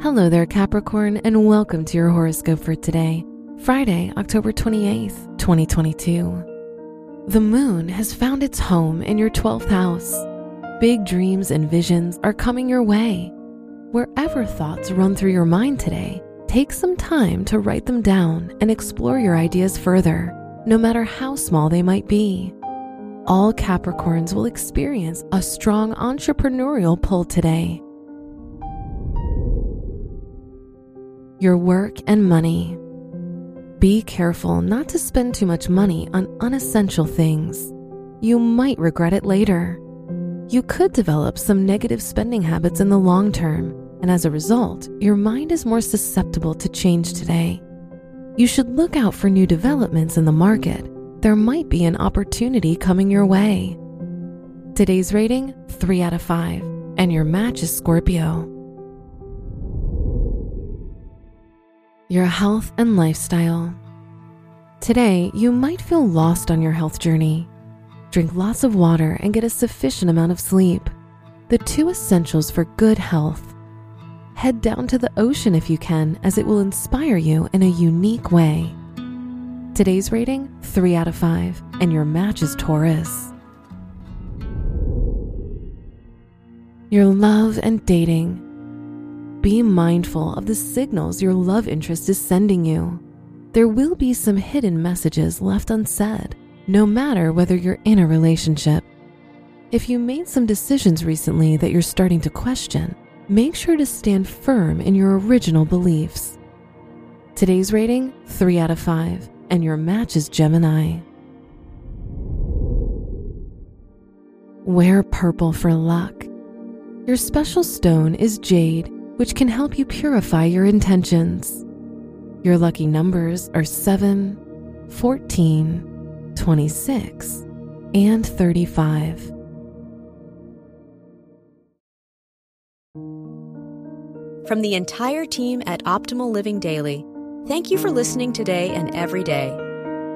Hello there, Capricorn, and welcome to your horoscope for today, Friday, October 28th, 2022. The moon has found its home in your 12th house. Big dreams and visions are coming your way. Wherever thoughts run through your mind today, take some time to write them down and explore your ideas further, no matter how small they might be. All Capricorns will experience a strong entrepreneurial pull today. Your work and money. Be careful not to spend too much money on unessential things. You might regret it later. You could develop some negative spending habits in the long term, and as a result, your mind is more susceptible to change today. You should look out for new developments in the market. There might be an opportunity coming your way. Today's rating 3 out of 5, and your match is Scorpio. Your health and lifestyle. Today, you might feel lost on your health journey. Drink lots of water and get a sufficient amount of sleep. The two essentials for good health. Head down to the ocean if you can, as it will inspire you in a unique way. Today's rating 3 out of 5, and your match is Taurus. Your love and dating. Be mindful of the signals your love interest is sending you. There will be some hidden messages left unsaid, no matter whether you're in a relationship. If you made some decisions recently that you're starting to question, make sure to stand firm in your original beliefs. Today's rating 3 out of 5, and your match is Gemini. Wear purple for luck. Your special stone is jade which can help you purify your intentions. Your lucky numbers are 7, 14, 26, and 35. From the entire team at Optimal Living Daily, thank you for listening today and every day.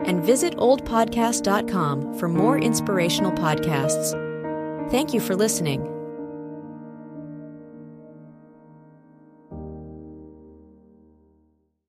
And visit oldpodcast.com for more inspirational podcasts. Thank you for listening.